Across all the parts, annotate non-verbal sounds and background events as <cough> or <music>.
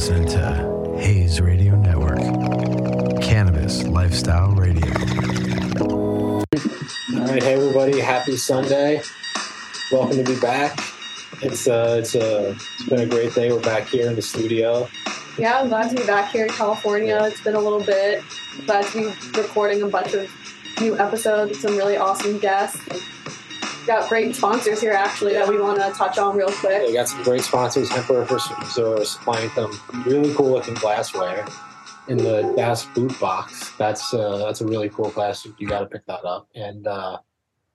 listening to Hayes Radio Network, Cannabis Lifestyle Radio. All right, hey everybody, happy Sunday. Welcome to be back. It's uh, it's uh, it's been a great day. We're back here in the studio. Yeah, I'm glad to be back here in California. It's been a little bit. Glad to be recording a bunch of new episodes with some really awesome guests. Got great sponsors here actually that we want to touch on real quick. We quick. got some great sponsors. Emperor for supplying some really cool looking glassware in the Das boot box. That's uh, that's a really cool plastic. You got to pick that up. And uh,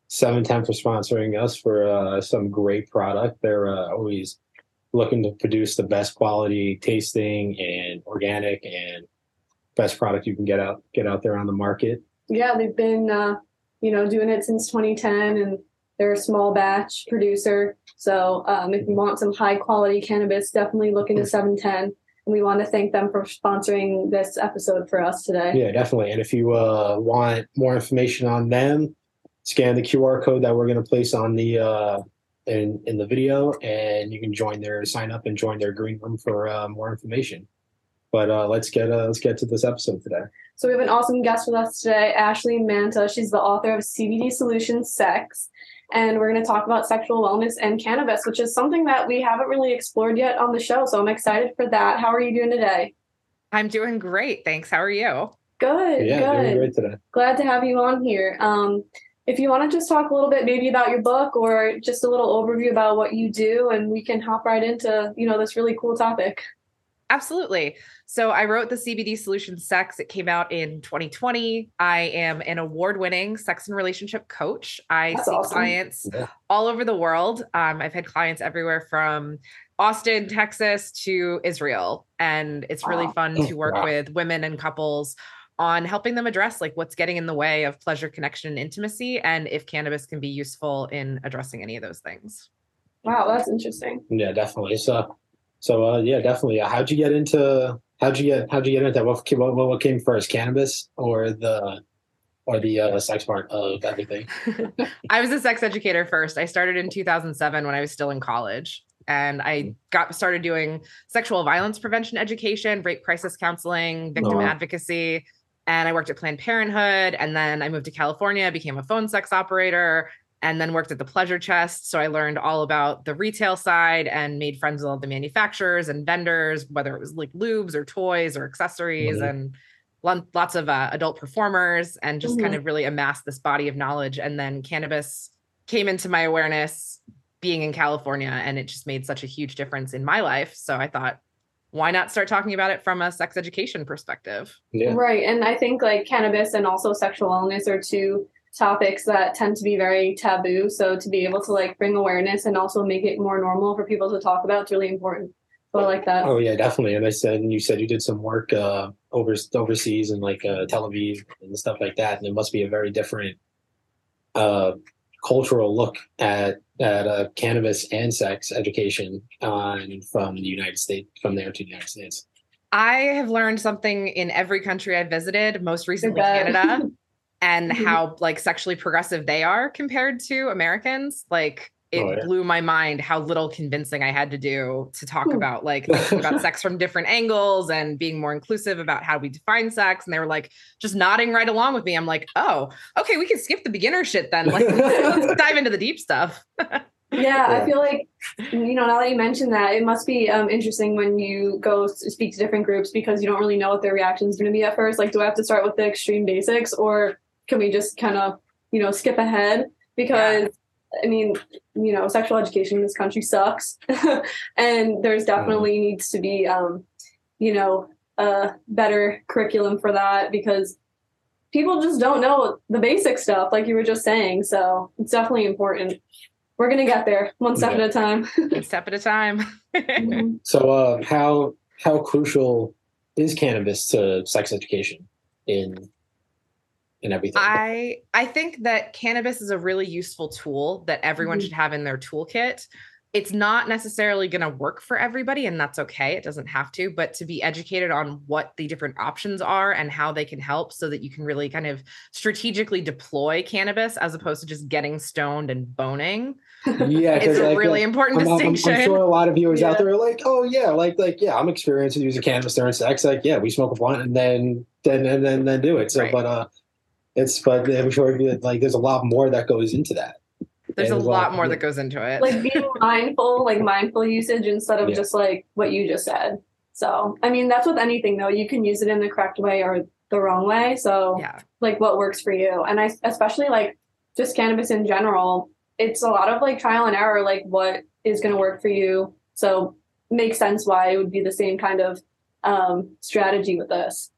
Seven Ten for sponsoring us for uh, some great product. They're uh, always looking to produce the best quality tasting and organic and best product you can get out get out there on the market. Yeah, they've been uh, you know doing it since 2010, and they're a small batch producer. So um, if you want some high quality cannabis, definitely look into 710. And we want to thank them for sponsoring this episode for us today. Yeah, definitely. And if you uh, want more information on them, scan the QR code that we're going to place on the uh, in in the video, and you can join their sign up and join their green room for uh, more information. But uh, let's get uh, let's get to this episode today. So we have an awesome guest with us today, Ashley Manta. She's the author of CBD Solutions Sex. And we're going to talk about sexual wellness and cannabis, which is something that we haven't really explored yet on the show. So I'm excited for that. How are you doing today? I'm doing great. Thanks. How are you? Good, yeah, doing good. great today. Glad to have you on here. Um, if you want to just talk a little bit maybe about your book or just a little overview about what you do, and we can hop right into, you know, this really cool topic. Absolutely. So I wrote the CBD Solution Sex. It came out in 2020. I am an award-winning sex and relationship coach. I That's see awesome. clients Yeah. all over the world. Um, I've had clients everywhere from Austin, Texas to Israel, and it's really Wow. fun Oh, to work wow. with women and couples on helping them address like what's getting in the way of pleasure, connection, and intimacy, and if cannabis can be useful in addressing any of those things. Wow, that's interesting. Yeah, definitely. So, so uh, yeah, definitely. Uh, how'd you get into how'd you get how'd you get into that? What came, what, what came first, cannabis or the or the uh, sex part of everything? <laughs> I was a sex educator first. I started in 2007 when I was still in college. And I got started doing sexual violence prevention education, rape crisis counseling, victim Oh, advocacy. And I worked at Planned Parenthood. And then I moved to California, became a phone sex operator, and then worked at the Pleasure Chest. So I learned all about the retail side and made friends with all the manufacturers and vendors, whether it was like lubes or toys or accessories Mhm. and lots of uh, adult performers and just kind Mhm. of really amassed this body of knowledge. And then cannabis came into my awareness being in California and it just made such a huge difference in my life. So I thought, why not start talking about it from a sex education perspective? Yeah. Right. And I think like cannabis and also sexual wellness are two topics that tend to be very taboo. So to be able to like bring awareness and also make it more normal for people to talk about, it's really important. So I like that. Oh yeah, definitely. And I said, and you said you did some work uh, over overseas and like uh, Tel Aviv and stuff like that, and it must be a very different uh, cultural look at at uh, cannabis and sex education on from the United States, from there to the United States. I have learned something in every country I've visited, most recently. Canada, <laughs> and Mhm. how like sexually progressive they are compared to Americans. Like it Oh, yeah. blew my mind how little convincing I had to do to talk Hmm. about like <laughs> thinking about sex from different angles and being more inclusive about how we define sex. And they were like just nodding right along with me. I'm like, oh, okay, we can skip the beginner shit then. Like let's <laughs> dive into the deep stuff. Yeah, Yeah. I feel like you know now that you mentioned that, it must be um, interesting when you go speak to different groups because you don't really know what their reaction is going to be at first. Like, do I have to start with the extreme basics, or can we just kind of you know skip ahead? Because I mean, you know, sexual education in this country sucks, <laughs> and there's definitely needs to be um, you know a better curriculum for that because people just don't know the basic stuff, like you were just saying. So it's definitely important. We're gonna get there one step Yeah. at a time. <laughs> One step at a time. Mhm. <laughs> So, uh, how how crucial is cannabis to sex education in in everything? I I think that cannabis is a really useful tool that everyone Mhm. should have in their toolkit. it's not necessarily going to work for everybody and that's okay it doesn't have to but to be educated on what the different options are and how they can help so that you can really kind of strategically deploy cannabis as opposed to just getting stoned and boning Yeah, <laughs> it's a like, really uh, important I'm, I'm- I'm sure a lot of viewers Yeah. out there are like, oh yeah, like like yeah, I'm experienced with using cannabis during sex. Like yeah, we smoke a blunt and then then and then then do it. So Right. but uh, it's but I'm sure like there's a lot more that goes into that. there's a and, lot uh, more that goes into it like being <laughs> mindful, like mindful usage instead of Yeah. just like what you just said. So, I mean, that's with anything though. You can use it in the correct way or the wrong way. So, yeah like what works for you. And I especially like just cannabis in general, it's a lot of like trial and error, like what is going to work for you. So, makes sense why it would be the same kind of um, strategy with this.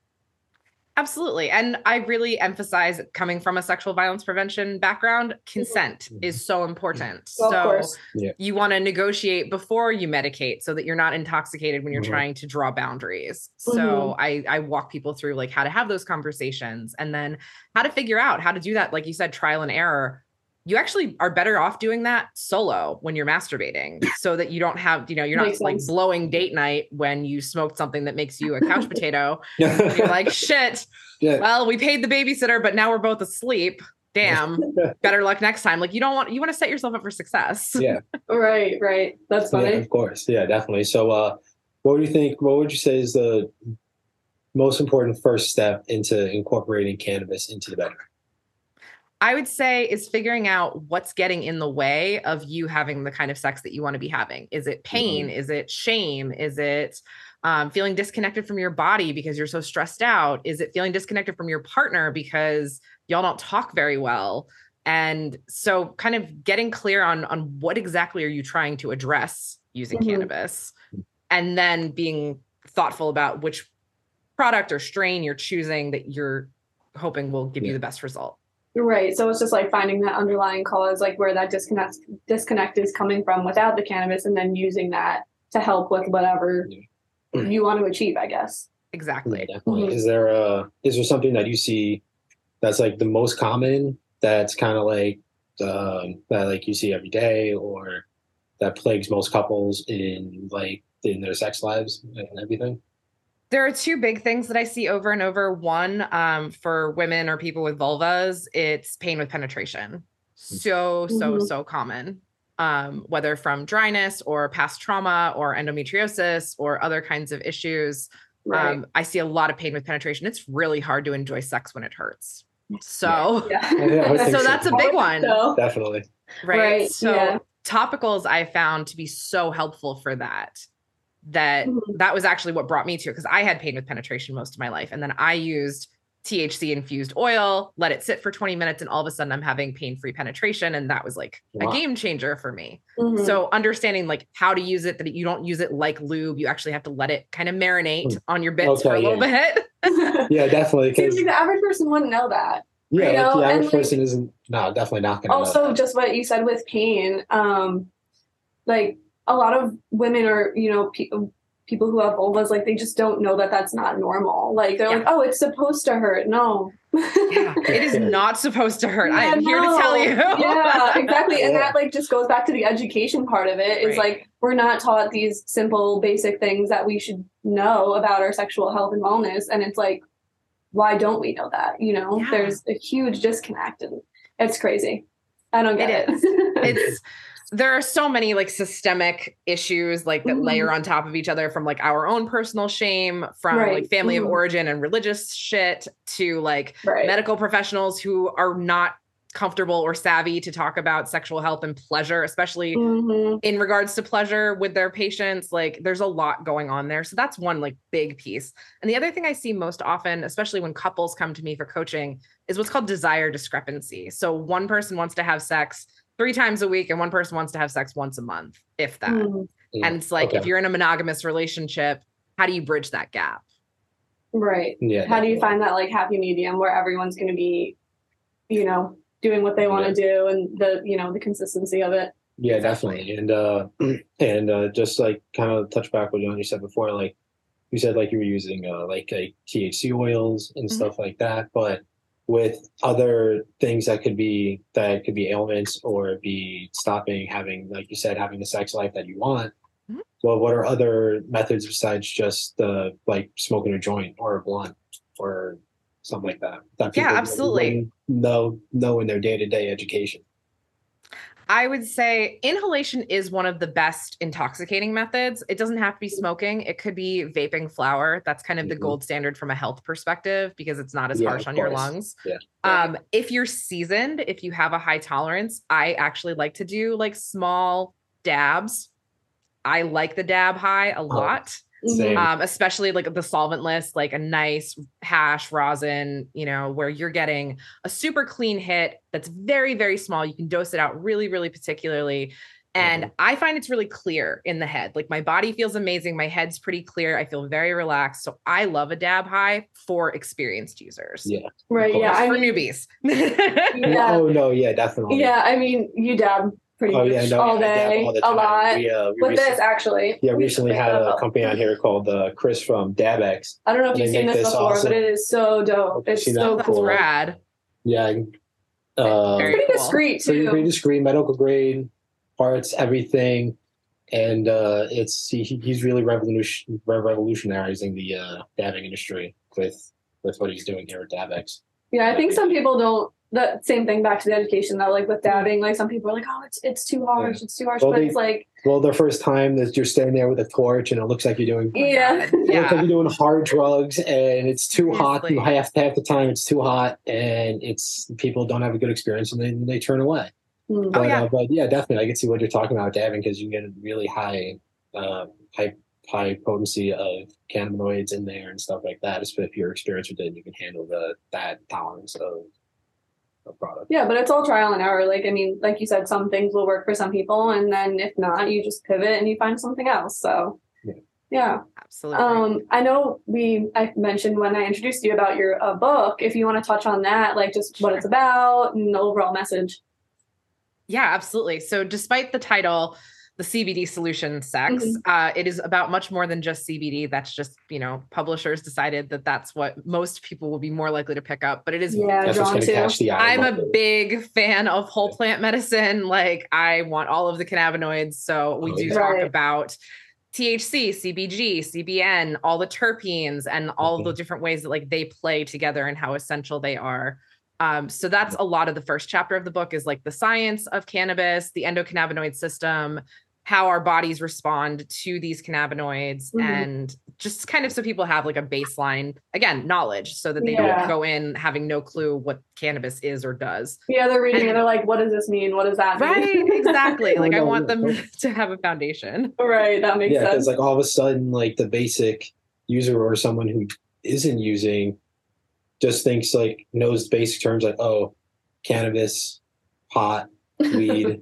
Absolutely. And I really emphasize coming from a sexual violence prevention background, consent Mhm. is so important. Well, of so. Yeah. you want to negotiate before you medicate so that you're not intoxicated when you're Mhm. trying to draw boundaries. So Mhm. I, I walk people through like how to have those conversations and then how to figure out how to do that. Like you said, trial and error. You actually are better off doing that solo when you're masturbating <laughs> so that you don't have, you know, you're not Makes like sense. blowing date night when you smoked something that makes you a couch <laughs> potato. <laughs> You're like, shit, yeah. well, we paid the babysitter, but now we're both asleep. Damn. Better luck next time. Like you don't want you want to set yourself up for success. yeah, Right, right. That's funny. yeah, of course, yeah, definitely. So, uh, what do you think? What would you say is the most important first step into incorporating cannabis into the bedroom? I would say is figuring out what's getting in the way of you having the kind of sex that you want to be having. Is it pain? Is it shame? Is it um, feeling disconnected from your body because you're so stressed out? Is it feeling disconnected from your partner because y'all don't talk very well? And so, kind of getting clear on on what exactly are you trying to address using Mhm. cannabis, and then being thoughtful about which product or strain you're choosing that you're hoping will give you the best result. Right. So it's just like finding that underlying cause, like where that disconnect disconnect is coming from without the cannabis, and then using that to help with whatever Yeah. you want to achieve, I guess. Exactly. Yeah, definitely. Mhm. Is there a is there something that you see that's like the most common that's kind of like um, that like you see every day or that plagues most couples in like in their sex lives and everything? There are two big things that I see over and over. One, um, for women or people with vulvas, it's pain with penetration. So, so, Mhm. so common. Um, whether from dryness or past trauma or endometriosis or other kinds of issues. Right. Um, I see a lot of pain with penetration. It's really hard to enjoy sex when it hurts. So, yeah. <laughs> <laughs> Yeah, I would think so that's a big one. So, Definitely. right? Right, So yeah. topicals I found to be so helpful for that. That Mhm. that was actually what brought me to it because I had pain with penetration most of my life, and then I used THC infused oil, let it sit for 20 minutes, and all of a sudden I'm having pain free penetration, and that was like Wow. a game changer for me. mhm. So understanding like how to use it, that you don't use it like lube, you actually have to let it kind of marinate Mm. on your bits for a Okay, little bit. <laughs> Yeah, definitely. <laughs> Seems Because like the average person wouldn't know that. yeah, you like know, the and, average like- person isn't no, definitely not gonna also just what you said with pain um like a lot of women are you know pe- people who have vulvas like they just don't know that that's not normal. Like they're Yeah. like oh it's supposed to hurt. No. Yeah, <laughs> it is not supposed to hurt. I Yeah, am here to tell you. <laughs> yeah exactly. And that like just goes back to the education part of it. Is Right. like we're not taught these simple basic things that we should know about our sexual health and wellness. And it's like why don't we know that? You know Yeah. there's a huge disconnect and it's crazy. I don't get It it, it's <laughs> there are so many like systemic issues like that Mhm. layer on top of each other from like our own personal shame from Right. like family Mhm. of origin and religious shit to like right medical professionals who are not comfortable or savvy to talk about sexual health and pleasure especially Mhm. in regards to pleasure with their patients like there's a lot going on there so that's one like big piece and the other thing i see most often especially when couples come to me for coaching is what's called desire discrepancy so one person wants to have sex three times a week and one person wants to have sex once a month if that Mhm. and it's like if you're in a monogamous relationship how do you bridge that gap Right. yeah. How do you definitely. find that like happy medium where everyone's going to be, you know, doing what they want to do and the, you know, the consistency of it? Yeah, definitely. And uh <clears throat> and uh just like kind of touch back what you said before, like you said like you were using uh like like THC oils and Mhm. stuff like that. But with other things that could be that could be ailments or be stopping having, like you said, having the sex life that you want. Mhm. Well, what are other methods besides just the like smoking a joint or a blunt or something like that? that Yeah, absolutely. wouldn't Know know in their day to day education. I would say inhalation is one of the best intoxicating methods. It doesn't have to be smoking. It could be vaping flower. That's kind of the Mhm. gold standard from a health perspective because it's not as Yeah, harsh on your lungs. Yeah. Um, if you're seasoned, if you have a high tolerance, I actually like to do like small dabs. I like the dab high a lot Same. um, especially like the solventless, like a nice hash rosin, you know, where you're getting a super clean hit that's very, very small. You can dose it out really, really particularly. And I find it's really clear in the head. Like my body feels amazing. My head's pretty clear. I feel very relaxed. So I love a dab high for experienced users. Yeah. Right. Yeah. course. I for mean, newbies. <laughs> Yeah. Oh no, yeah, definitely. yeah. I mean, you dab pretty Oh much yeah, no, all yeah, I dab day, all the a time. lot. We, uh, we With recently, this, actually. yeah, we recently had a company on here called uh, Chris from Dabex. I don't know if you've seen this this before, awesome- but it is so dope. It's See that? so That's cool. rad. Yeah, uh, Very Pretty cool. discreet pretty, too. pretty discreet, medical grade parts, everything, and uh, it's he, he's really revolution revolutionizing the uh, dabbing industry with with what he's doing here at Dabex. Yeah, I think some people don't. The same thing back to the education that like with dabbing, like some people are like, oh, it's it's too harsh, it's too harsh, Well, but they- it's like, Well, the first time that you're standing there with a torch and it looks like you're doing Oh my Yeah. God. It <laughs> looks like you're doing hard drugs and it's too hot. Seriously. Half half the time it's too hot and it's people don't have a good experience and then they turn away. hmm. Oh, But, yeah. uh, but yeah, definitely, I can see what you're talking about, dabbing, because you get a really high, um, high, high potency of cannabinoids in there and stuff like that. Especially if you're experienced with it, and you can handle the that tolerance of a product. yeah, but it's all trial and error. Like, I mean, like you said, some things will work for some people, and then if not, you just pivot and you find something else. So, Yeah. yeah. Absolutely. Um, I know we I mentioned when I introduced you about your uh, book. If you want to touch on that, like just what it's about and the overall message. Yeah, absolutely. So, despite the title, the CBD solution sex, Mhm. uh, it is about much more than just CBD. That's just, you know, publishers decided that that's what most people will be more likely to pick up. But it is, Yeah, That's what's drawn to to. catch the eye. I'm a big fan of whole plant medicine. Like, I want all of the cannabinoids. So, we Oh, do yeah. talk Right. about. THC, CBG, CBN, all the terpenes, and all of the different ways that like they play together and how essential they are. Um, so that's a lot of the first chapter of the book is like the science of cannabis, the endocannabinoid system, how our bodies respond to these cannabinoids, Mhm. and just kind of so people have like a baseline, again, knowledge so that they Yeah. don't go in having no clue what cannabis is or does. Yeah, they're reading it. And- They're like, "What does this mean? What does that mean?" Right, exactly. Like I want them <laughs> <laughs> to have a foundation. right. That makes yeah, sense. because like all of a sudden, like the basic user or someone who isn't using just thinks like knows basic terms like oh, cannabis, pot, weed,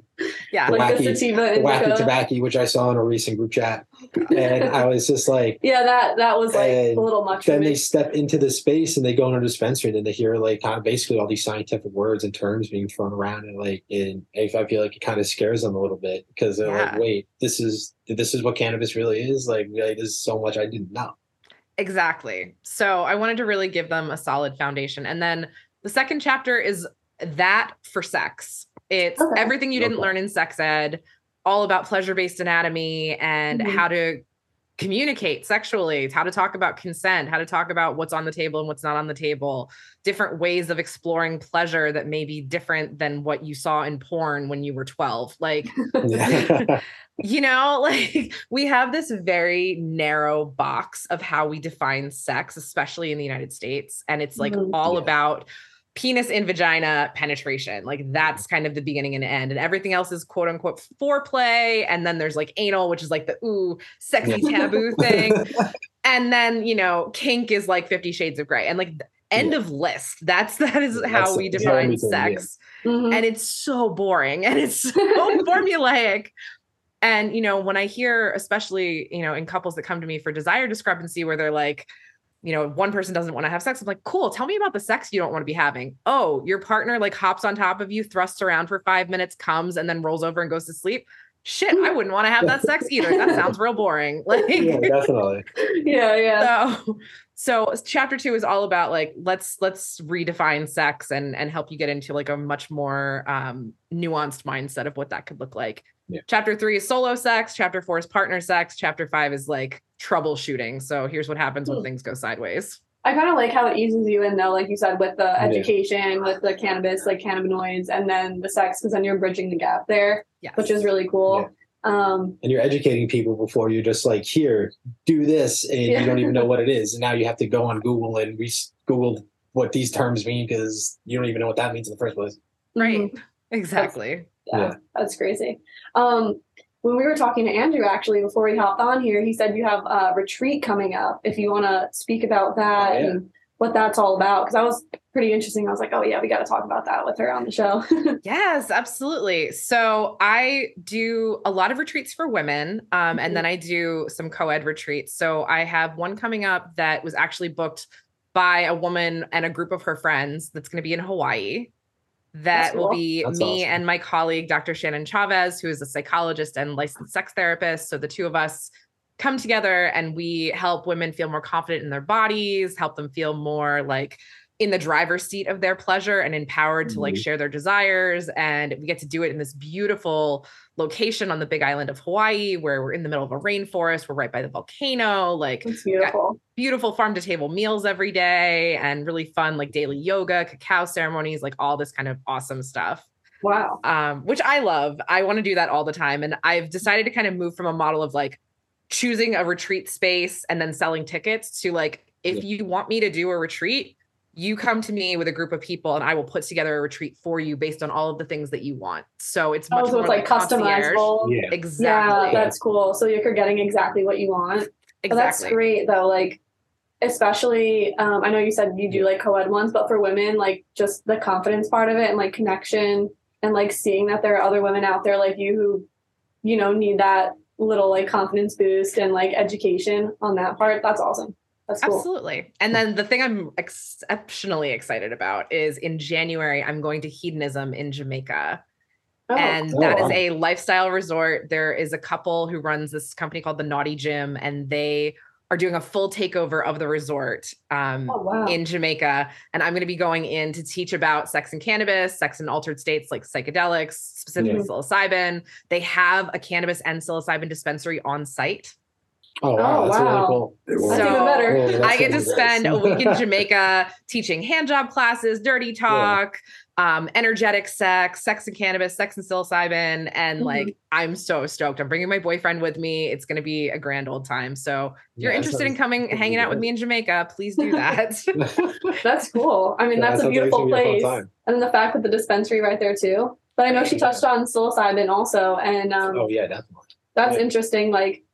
Yeah. like the wacky- sativa the wacky tobacco, which I saw in a recent group chat, <laughs> oh, and I was just like. Yeah, that that was like a little much then they step into the space and they go into a dispensary and then they hear like kind of basically all these scientific words and terms being thrown around and like and if I feel like it kind of scares them a little bit because they're like, wait, this is this is what cannabis really is. Like, like there's so much I didn't know. Exactly. So I wanted to really give them a solid foundation. And then the second chapter is that for sex. It's Okay. everything you didn't Okay. learn in sex ed, all about pleasure based anatomy and Mhm. how to communicate sexually, how to talk about consent, how to talk about what's on the table and what's not on the table, different ways of exploring pleasure that may be different than what you saw in porn when you were 12. Like, <laughs> you know, <laughs> like we have this very narrow box of how we define sex, especially in the United States. And it's like Mhm. all Yeah. about penis in vagina penetration. Like that's kind of the beginning and end. And everything else is quote unquote foreplay. And then there's like anal, which is like the ooh, sexy taboo thing. <laughs> And then, you know, kink is like 50 shades of gray. And like end Yeah. of list. That's that is how that's we define only thing, yeah. sex Mhm. and it's so boring and it's so <laughs> formulaic and you know when i hear especially you know in couples that come to me for desire discrepancy where they're like you know one person doesn't want to have sex i'm like cool tell me about the sex you don't want to be having oh your partner like hops on top of you thrusts around for five minutes comes and then rolls over and goes to sleep shit, I wouldn't want to have that sex either. That sounds real boring. <laughs> Like, yeah, definitely. <laughs> yeah, yeah. so so chapter two is all about like let's let's redefine sex and and help you get into like a much more um nuanced mindset of what that could look like Yeah. chapter three is solo sex chapter four is partner sex chapter five is like troubleshooting so here's what happens when Hmm. things go sideways I kind of like how it eases you in though, like you said, with the Yeah. education, with the cannabis, like cannabinoids, and then the sex, because then you're bridging the gap there, yes which is really cool. Um, And you're educating people before you're just like, here, do this, and Yeah. you don't even know what it <laughs> is. And now you have to go on Google and re- Google what these terms mean because you don't even know what that means in the first place. right mhm. exactly Yeah, Yeah. that's crazy. Um, when we were talking to Andrew actually before he hopped on here, he said you have a retreat coming up. If you want to speak about that Oh, yeah. and what that's all about, because I was pretty interesting. I was like, oh yeah, we got to talk about that with her on the show. <laughs> Yes, absolutely. So I do a lot of retreats for women, um, Mhm. and then I do some co-ed retreats. So I have one coming up that was actually booked by a woman and a group of her friends. That's going to be in Hawaii. That That's will be That's me awesome. and my colleague, Dr. Shannon Chavez, who is a psychologist and licensed sex therapist. So the two of us come together and we help women feel more confident in their bodies, help them feel more like in the driver's seat of their pleasure and empowered to like Mhm. share their desires. And we get to do it in this beautiful location on the big island of Hawaii, where we're in the middle of a rainforest. We're right by the volcano, like it's beautiful. beautiful farm to table meals every day and really fun, like daily yoga, cacao ceremonies, like all this kind of awesome stuff Wow. um, which I love. I want to do that all the time. And I've decided to kind of move from a model of like choosing a retreat space and then selling tickets to like, if you want me to do a retreat, you come to me with a group of people and I will put together a retreat for you based on all of the things that you want. So it's much Oh, so more it's like concierge. customizable. Yeah. Exactly. Yeah, that's cool. So you're getting exactly what you want. But That's great though. Like, especially, um, I know you said you do like co-ed ones, but for women, like just the confidence part of it and like connection and like seeing that there are other women out there like you who, you know, need that little like confidence boost and like education on that part. That's awesome. That's cool. Absolutely. And then the thing I'm exceptionally excited about is in January, I'm going to hedonism in Jamaica. Oh, and Oh, that is a lifestyle resort. There is a couple who runs this company called the Naughty Gym, and they are doing a full takeover of the resort um, oh wow. in Jamaica. And I'm going to be going in to teach about sex and cannabis, sex and altered states like psychedelics, specifically Yeah. psilocybin. They have a cannabis and psilocybin dispensary on site. Oh, wow. Oh, that's wow. really cool. That's So, even better. Oh, I get to spend a week in Jamaica <laughs> teaching hand job classes, dirty talk, um, energetic sex, sex and cannabis, sex and psilocybin. And Mhm. like, I'm so stoked. I'm bringing my boyfriend with me. It's going to be a grand old time. So if you're Yeah, interested in coming, hanging out with me in Jamaica, please do <laughs> that. <laughs> That's cool. I mean, Yeah, that's that a sounds like beautiful be a place. And the fact that the dispensary right there too. But I know she touched on psilocybin also, and um, Oh, yeah, definitely. that's yeah. interesting. Like,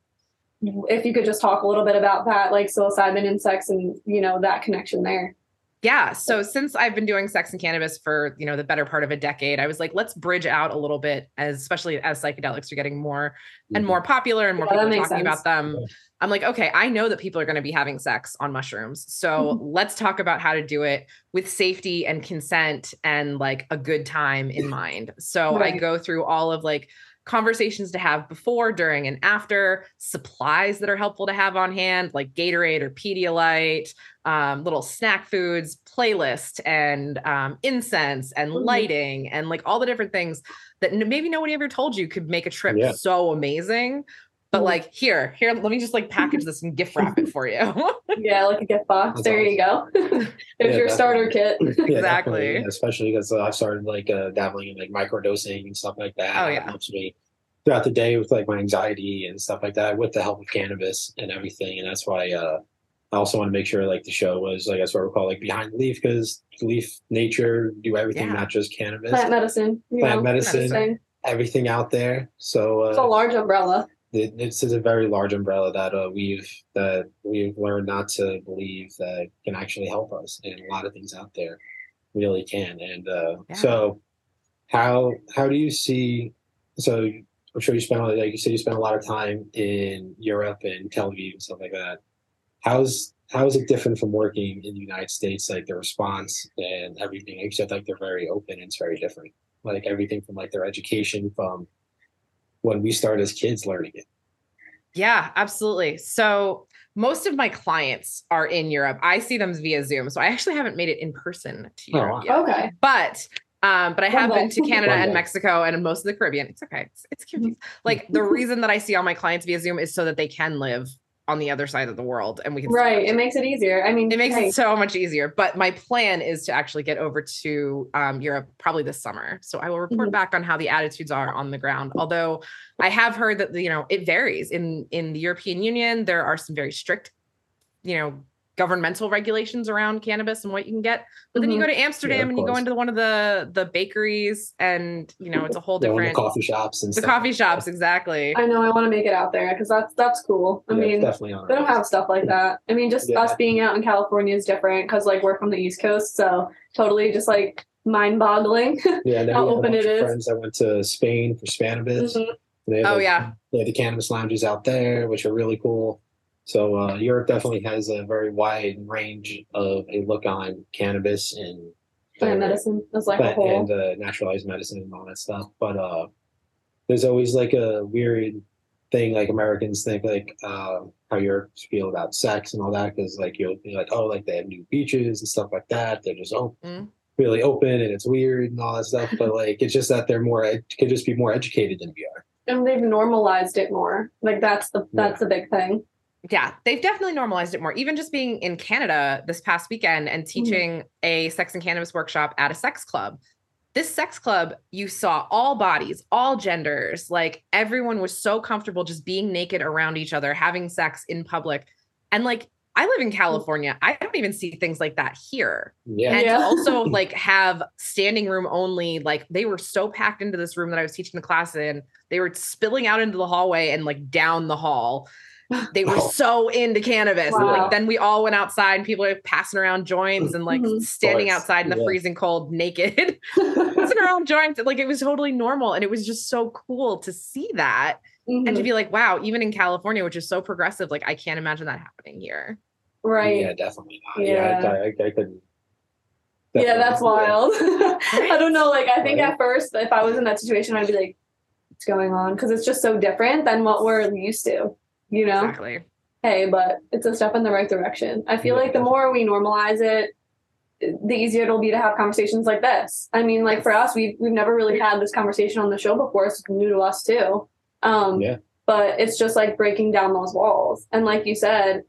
if you could just talk a little bit about that, like psilocybin and sex, and you know that connection there. yeah. So since I've been doing sex and cannabis for, you know, the better part of a decade, I was like, let's bridge out a little bit as especially as psychedelics are getting more and more popular and more Yeah, people are talking sense. about them. Yeah. I'm like, okay, I know that people are going to be having sex on mushrooms. So Mm-hmm. let's talk about how to do it with safety and consent and like a good time in <laughs> mind. So I go through all of like conversations to have before, during, and after, supplies that are helpful to have on hand, like Gatorade or Pedialyte, um, little snack foods, playlist, and um, incense and Mhm. lighting, and like all the different things that maybe nobody ever told you could make a trip Yeah. so amazing. But Mhm. like here, here, let me just like package this and gift wrap it for you. <laughs> Yeah, like a gift box. That's there you go. <laughs> There's Yeah, your starter kit. <laughs> Yeah, Exactly. yeah, especially because uh, I've started like uh, dabbling in like microdosing and stuff like that. Oh, It yeah. helps me throughout the day with like my anxiety and stuff like that with the help of cannabis and everything. And that's why uh, I also want to make sure like the show was like that's what we call like behind the leaf because leaf nature do everything, Yeah. not just cannabis, Plant medicine. You Plant know, medicine. medicine. everything out there. So It's a uh, large umbrella. It, this is a very large umbrella that uh, we've that we've learned not to believe that can actually help us, and a lot of things out there really can. And uh, Yeah. so, how how do you see? So I'm sure you spent a lot- like you said you spent a lot of time in Europe and Tel Aviv and stuff like that. How's how is it different from working in the United States? Like the response and everything. Like you said, like they're very open. and It's very different. Like everything from like their education from when we start as kids learning it. Yeah, absolutely. So most of my clients are in Europe. I see them via Zoom. So I actually haven't made it in person to Oh, Europe wow. yet. Okay. But um, but I have been to Canada and. Mexico and most of the Caribbean. It's okay. It's, it's cute. Like the <laughs> reason that I see all my clients via Zoom is so that they can live on the other side of the world and we can Right. It makes it easier. I mean, it makes hey, it so much easier. But my plan is to actually get over to um, Europe probably this summer. So I will report Mhm. back on how the attitudes are on the ground. Although I have heard that you know it varies in in the European Union. There are some very strict, you know, governmental regulations around cannabis and what you can get. But then you Mhm. go to Amsterdam of and you go into one of the the bakeries, and you know it's a whole Yeah, the different. coffee shops and the stuff. coffee shops, exactly. I know I want to make it out there because that's that's cool. I Yeah, mean, definitely they don't have stuff like that. I mean, just Yeah. us being out in California is different because like we're from the East Coast, so totally just like mind boggling. Yeah, and <laughs> how we have a open bunch it of is. friends that went to Spain for Spannabis. Mhm. Have, Oh like, yeah, they have the cannabis lounges out there, which are really cool. So uh, Europe definitely has a very wide range of a look on cannabis and Plant medicine is like a plant whole. and uh, naturalized medicine and all that stuff. But uh, there's always like a weird thing, like Americans think like uh, how Europeans feel about sex and all that, because like you'll be like, oh, like they have new beaches and stuff like that. They're just open, Mm. really open, and it's weird and all that stuff. But <laughs> like, it's just that they're more ed- could just be more educated than we are. and they've normalized it more. Like that's the that's the big thing. Yeah, they've definitely normalized it more. Even just being in Canada this past weekend and mm-hmm. teaching a sex and cannabis workshop at a sex club. This sex club, you saw all bodies, all genders. Like everyone was so comfortable just being naked around each other, having sex in public. And like, I live in mm. California. I don't even see things like that here. Yeah, And Yeah. also <laughs> like have standing room only, like they were so packed into this room that I was teaching the class in, they were spilling out into the hallway and like down the hall. They were Oh. so into cannabis. Wow. like then we all went outside and people were passing around joints and like Mhm. standing Joints, outside in the yeah. freezing cold naked, <laughs> <laughs> passing around joints. Like it was totally normal. And it was just so cool to see that and to Mhm. be like, wow, even in California, which is so progressive, like I can't imagine that happening here. right. yeah, definitely not. Yeah, Yeah. I, I, I couldn't. Yeah, that's wild. <laughs> I don't know. Like, I think Right. at first, if I was in that situation, I'd be like, "What's going on?" Because it's just so different than what we're used to. You know. Exactly. Hey, but it's a step in the right direction. I feel Yeah, like the more we normalize it, the easier it'll be to have conversations like this. I mean, like for us, we've we've never really had this conversation on the show before. So it's new to us too. Um, Yeah. But it's just like breaking down those walls, and like you said,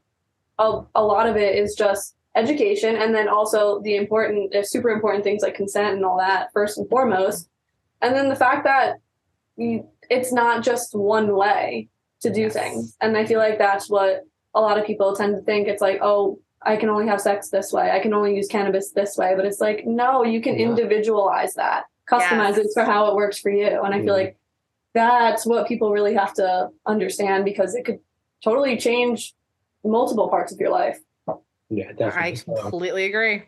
a, a lot of it is just education and then also the important the super important things like consent and all that first and foremost and then the fact that you, it's not just one way to do Yes. things and i feel like that's what a lot of people tend to think it's like oh i can only have sex this way i can only use cannabis this way but it's like no you can Yeah. individualize that customize it for how it works for you and i feel Mhm. like that's what people really have to understand because it could totally change multiple parts of your life Yeah, I definitely. So- completely agree.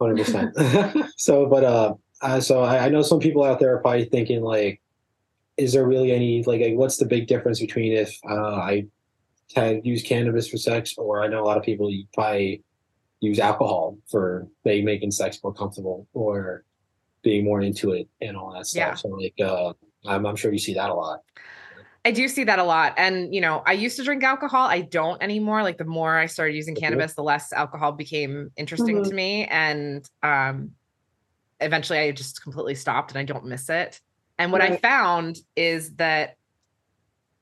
Hundred percent. <laughs> <laughs> So, but uh, uh so I, I know some people out there are probably thinking like, is there really any like, like what's the big difference between if uh, I use cannabis for sex, or I know a lot of people you probably use alcohol for maybe making sex more comfortable or being more into it and all that stuff. Yeah. So like, uh, I'm, I'm sure you see that a lot. I do see that a lot. And, you know, I used to drink alcohol. I don't anymore. Like the more I started using Mhm. cannabis, the less alcohol became interesting Mhm. to me. And um, eventually I just completely stopped and I don't miss it. And what I found is that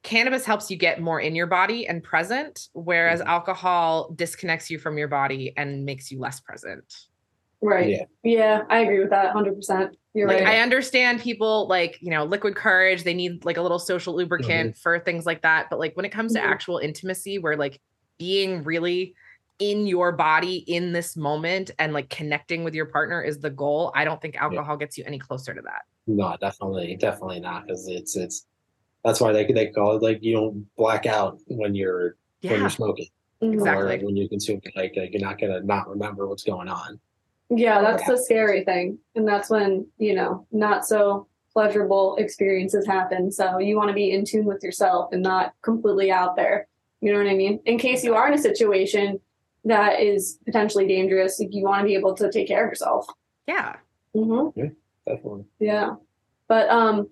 cannabis helps you get more in your body and present, whereas Mhm. alcohol disconnects you from your body and makes you less present. right Yeah. yeah i agree with that 100% you're like right I understand people like you know liquid courage they need like a little social lubricant for things like that but like when it comes to Mhm. actual intimacy where like being really in your body in this moment and like connecting with your partner is the goal i don't think alcohol gets you any closer to that No, definitely, definitely not, because it's it's that's why they they call it like you don't black out when you're when you're smoking. Exactly. Or when you consume like, like you're not gonna not remember what's going on. yeah that's the scary thing and that's when you know not so pleasurable experiences happen so you want to be in tune with yourself and not completely out there you know what i mean in case you are in a situation that is potentially dangerous you want to be able to take care of yourself yeah hmm Definitely. Yeah. But um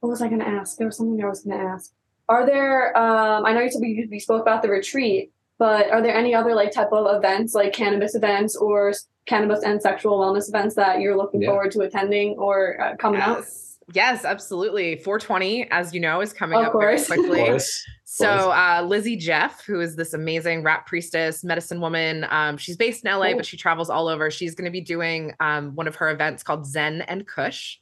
what was I going to ask? There was something I was going to ask. Are there? Um, I know you said we, we spoke about the retreat, but are there any other like type of events, like cannabis events or cannabis and sexual wellness events that you're looking Yeah. forward to attending or uh, coming up? Yes. Yes, absolutely. 420, as you know, is coming Of up very course. <laughs> Of quickly. So uh, Lizzie Jeff, who is this amazing rap priestess, medicine woman, um, she's based in LA, Cool. but she travels all over. She's going to be doing um, one of her events called Zen and Kush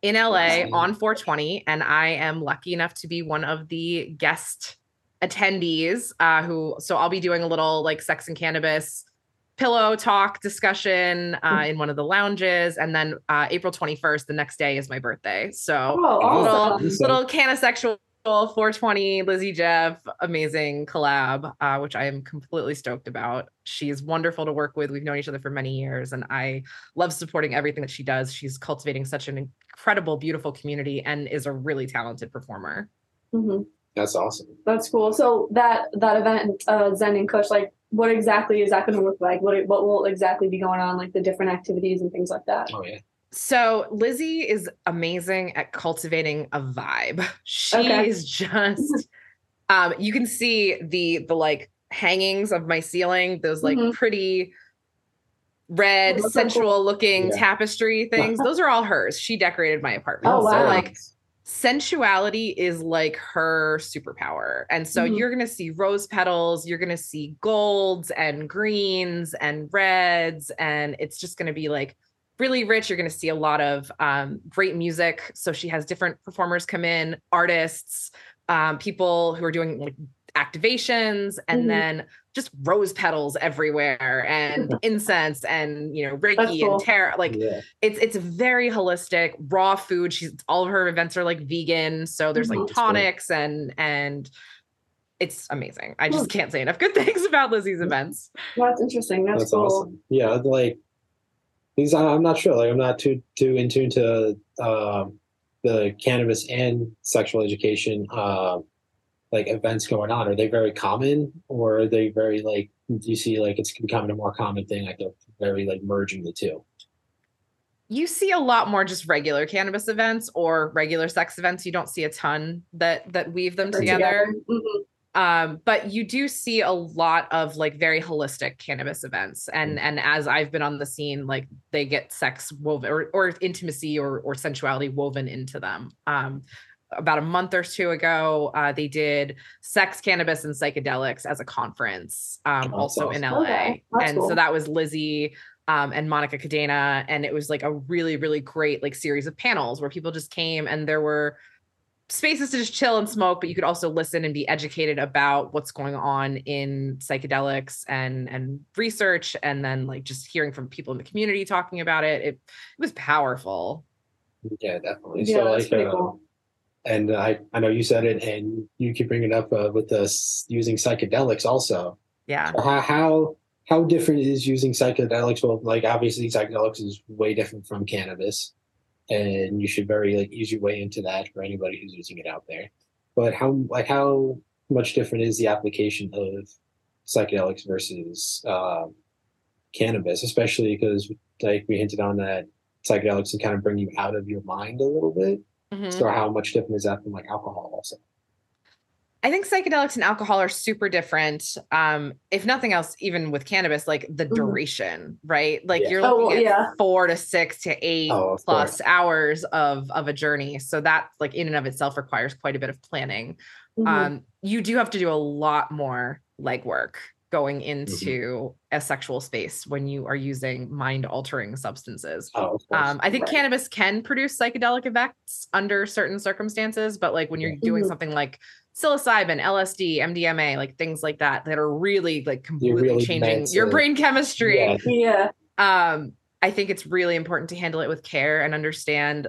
in LA on 420, and I am lucky enough to be one of the guest attendees. Uh, who so I'll be doing a little like sex and cannabis pillow talk discussion uh, in one of the lounges, and then uh, April 21st, the next day is my birthday. So Oh, awesome. Awesome. little Cannasexual 420 Lizzie Jeff, amazing collab, uh, which I am completely stoked about. She's wonderful to work with. We've known each other for many years, and I love supporting everything that she does. She's cultivating such an incredible, beautiful community and is a really talented performer. hmm That's awesome. That's cool. So that that event, uh, Zen and Kush, like, what exactly is that going to look like? What what will exactly be going on? Like the different activities and things like that. Oh yeah. So Lizzie is amazing at cultivating a vibe. She Okay. is just um you can see the the like hangings of my ceiling, those like Mhm. pretty red, so sensual looking Yeah. tapestry things. Those are all hers. She decorated my apartment. Oh, So wow. like sensuality is like her superpower. And so Mhm. you're going to see rose petals, you're going to see golds and greens and reds and it's just going to be like really rich. You're going to see a lot of um, great music. So she has different performers come in, artists, um, people who are doing like activations, and Mhm. then just rose petals everywhere and <laughs> incense and you know Reiki cool. and tarot. Like yeah. it's it's very holistic raw food she's all of her events are like vegan so there's Mhm. like That's great. tonics and and it's amazing i just can't say enough good <laughs> things about lizzie's events That's interesting. That's, That's cool. awesome. Yeah, like because I- I'm not sure. Like I'm not too too in tune to um, the cannabis and sexual education uh, like events going on. Are they very common, or are they very like? Do you see like it's becoming a more common thing? Like they're very like merging the two. you see a lot more just regular cannabis events or regular sex events you don't see a ton that that weave them Or together Mhm. Um but you do see a lot of like very holistic cannabis events. And and as i've been on the scene like they get sex woven or, or intimacy or or sensuality woven into them. Um about a month or two ago uh they did sex cannabis and psychedelics as a conference um Oh, also in la Okay, and so that was lizzie um, and Monica Cadena, and it was like a really, really great like series of panels where people just came and there were spaces to just chill and smoke, but you could also listen and be educated about what's going on in psychedelics and and research, and then like just hearing from people in the community talking about it. It, it was powerful. Yeah, definitely. Yeah, so that's like, pretty uh, cool. and I I know you said it, and you keep bringing it up uh, with us using psychedelics also. Yeah. how how how different is using psychedelics well like obviously psychedelics is way different from cannabis and you should very like ease your way into that for anybody who's using it out there. But how like how much different is the application of psychedelics versus um, cannabis especially because like we hinted on that psychedelics can kind of bring you out of your mind a little bit. Mhm. so how much different is that from like alcohol also I think psychedelics and alcohol are super different. Um, if nothing else, even with cannabis, like the Mhm. duration, right? Like Yeah. you're Oh, looking at yeah. four to six to eight Oh, plus course. hours of of a journey. So that like in and of itself requires quite a bit of planning. Mhm. Um, you do have to do a lot more legwork going into a sexual space when you are using mind altering substances. oh. Um, I think Right. cannabis can produce psychedelic effects under certain circumstances, but like when you're doing Mhm. something like psilocybin, LSD, MDMA, like things like that, that are really like completely really changing your to- brain chemistry. yeah yeah. Um, I think it's really important to handle it with care and understand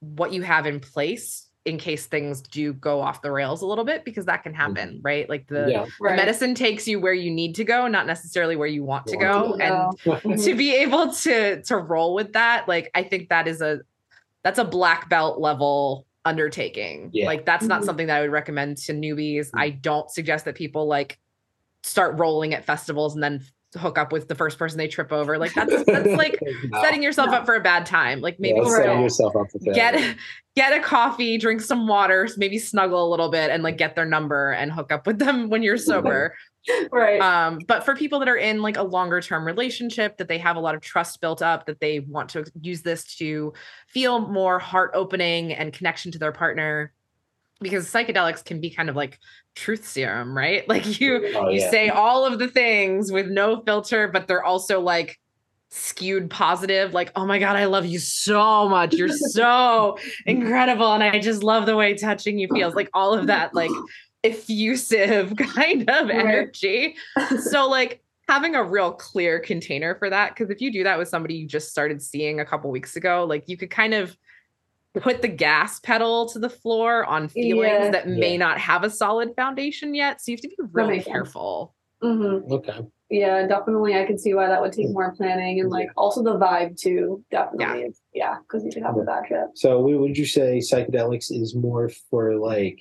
what you have in place in case things do go off the rails a little bit, because that can happen, right? Like the, yeah the Right. medicine takes you where you need to go, not necessarily where you want to Want go. to And go. <laughs> To be able to to roll with that like i think that is a that's a black belt level undertaking Yeah. like that's not Mhm. something that i would recommend to newbies i don't suggest that people like start rolling at festivals and then hook up with the first person they trip over. Like that's that's <laughs> like No. setting yourself No. up for a bad time. Like maybe Yeah, setting yourself up for get <laughs> get a coffee, drink some water, maybe snuggle a little bit, and like get their number and hook up with them when you're sober. <laughs> right. um, but for people that are in like a longer term relationship, that they have a lot of trust built up, that they want to use this to feel more heart opening and connection to their partner. Because psychedelics can be kind of like truth serum, right? <laughs> Like you Oh, you yeah. say all of the things with no filter, but they're also like skewed positive like oh my god i love you so much you're <laughs> so incredible and i just love the way touching you feels like all of that like effusive <laughs> kind of Right. energy <laughs> so like having a real clear container for that because if you do that with somebody you just started seeing a couple weeks ago like you could kind of put the gas pedal to the floor on feelings Yeah. that may Yeah. not have a solid foundation yet so you have to be really makes sense. careful hmm Okay. Yeah, definitely. I can see why that would take more planning and like also the vibe too. Definitely. Yeah, because you could have a bad trip. So, what would you say psychedelics is more for like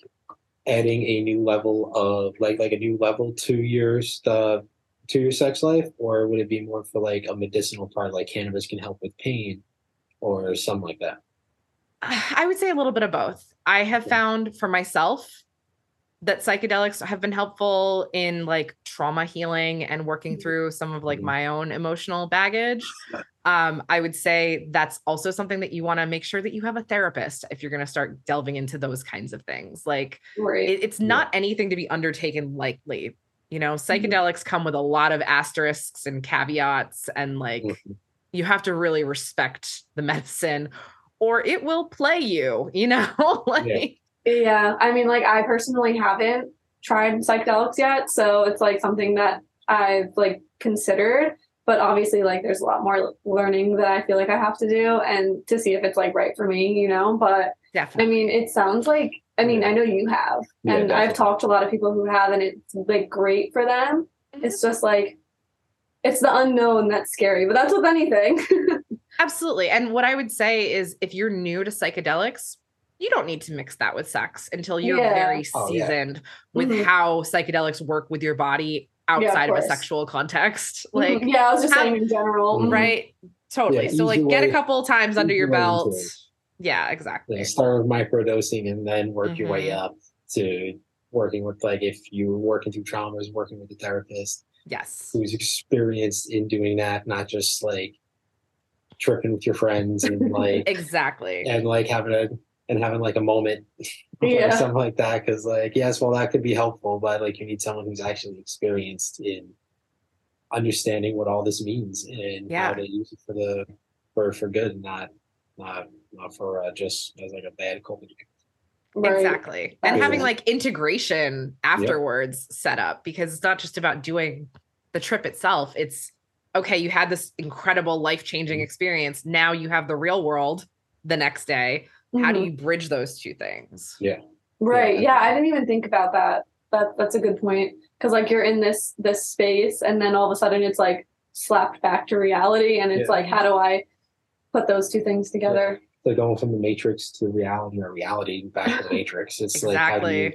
adding a new level of like like a new level to your uh, to your sex life, or would it be more for like a medicinal part, like cannabis can help with pain, or something like that? <sighs> I would say a little bit of both. I have found for myself that psychedelics have been helpful in like trauma healing and working through some of like Mhm. my own emotional baggage. Um, I would say that's also something that you want to make sure that you have a therapist if you're going to start delving into those kinds of things. Like Right. it, it's not anything to be undertaken lightly. You know, psychedelics come with a lot of asterisks and caveats, and like Mhm. you have to really respect the medicine or it will play you, you know? <laughs> like Yeah, I mean, like I personally haven't tried psychedelics yet, so it's like something that I've like considered. But obviously, like there's a lot more learning that I feel like I have to do, and to see if it's like right for me, you know. But Definitely. I mean, it sounds like I mean I know you have, Yeah, and I've talked to a lot of people who have, and it's like great for them. Mm-hmm. It's just like it's the unknown that's scary, but that's with anything. <laughs> Absolutely. And what I would say is if you're new to psychedelics, you don't need to mix that with sex until you're Yeah. very Oh, yeah. seasoned with Mhm. how psychedelics work with your body outside of, a sexual context. Like, yeah, I was just have- saying in general. Mhm. right? Totally. Yeah, so, like, easy get a couple times under your belt. Yeah, exactly. Yeah, start with microdosing and then work your way Mhm. up to working with like if you're working through traumas, working with a therapist Yes. who's experienced in doing that, not just like tripping with your friends and like <laughs> Exactly. and like having a and having like a moment <laughs> Yeah. or something like that. Because like yes, well that could be helpful, but like you need someone who's actually experienced in understanding what all this means and Yeah. how to use it for the for for good, not not not for uh, just as like a bad coping. Right. Exactly. And Yeah. having like integration afterwards set up because it's not just about doing the trip itself. It's okay, you had this incredible life changing Mhm. experience. Now you have the real world the next day. How do Mhm. you bridge those two things? Yeah. Right. Yeah. Yeah, I didn't even think about that. That that's a good point because like you're in this this space and then all of a sudden it's like slapped back to reality and it's Yeah. like how do I put those two things together? Like going from the matrix to reality or reality back to the <laughs> matrix. It's like how do you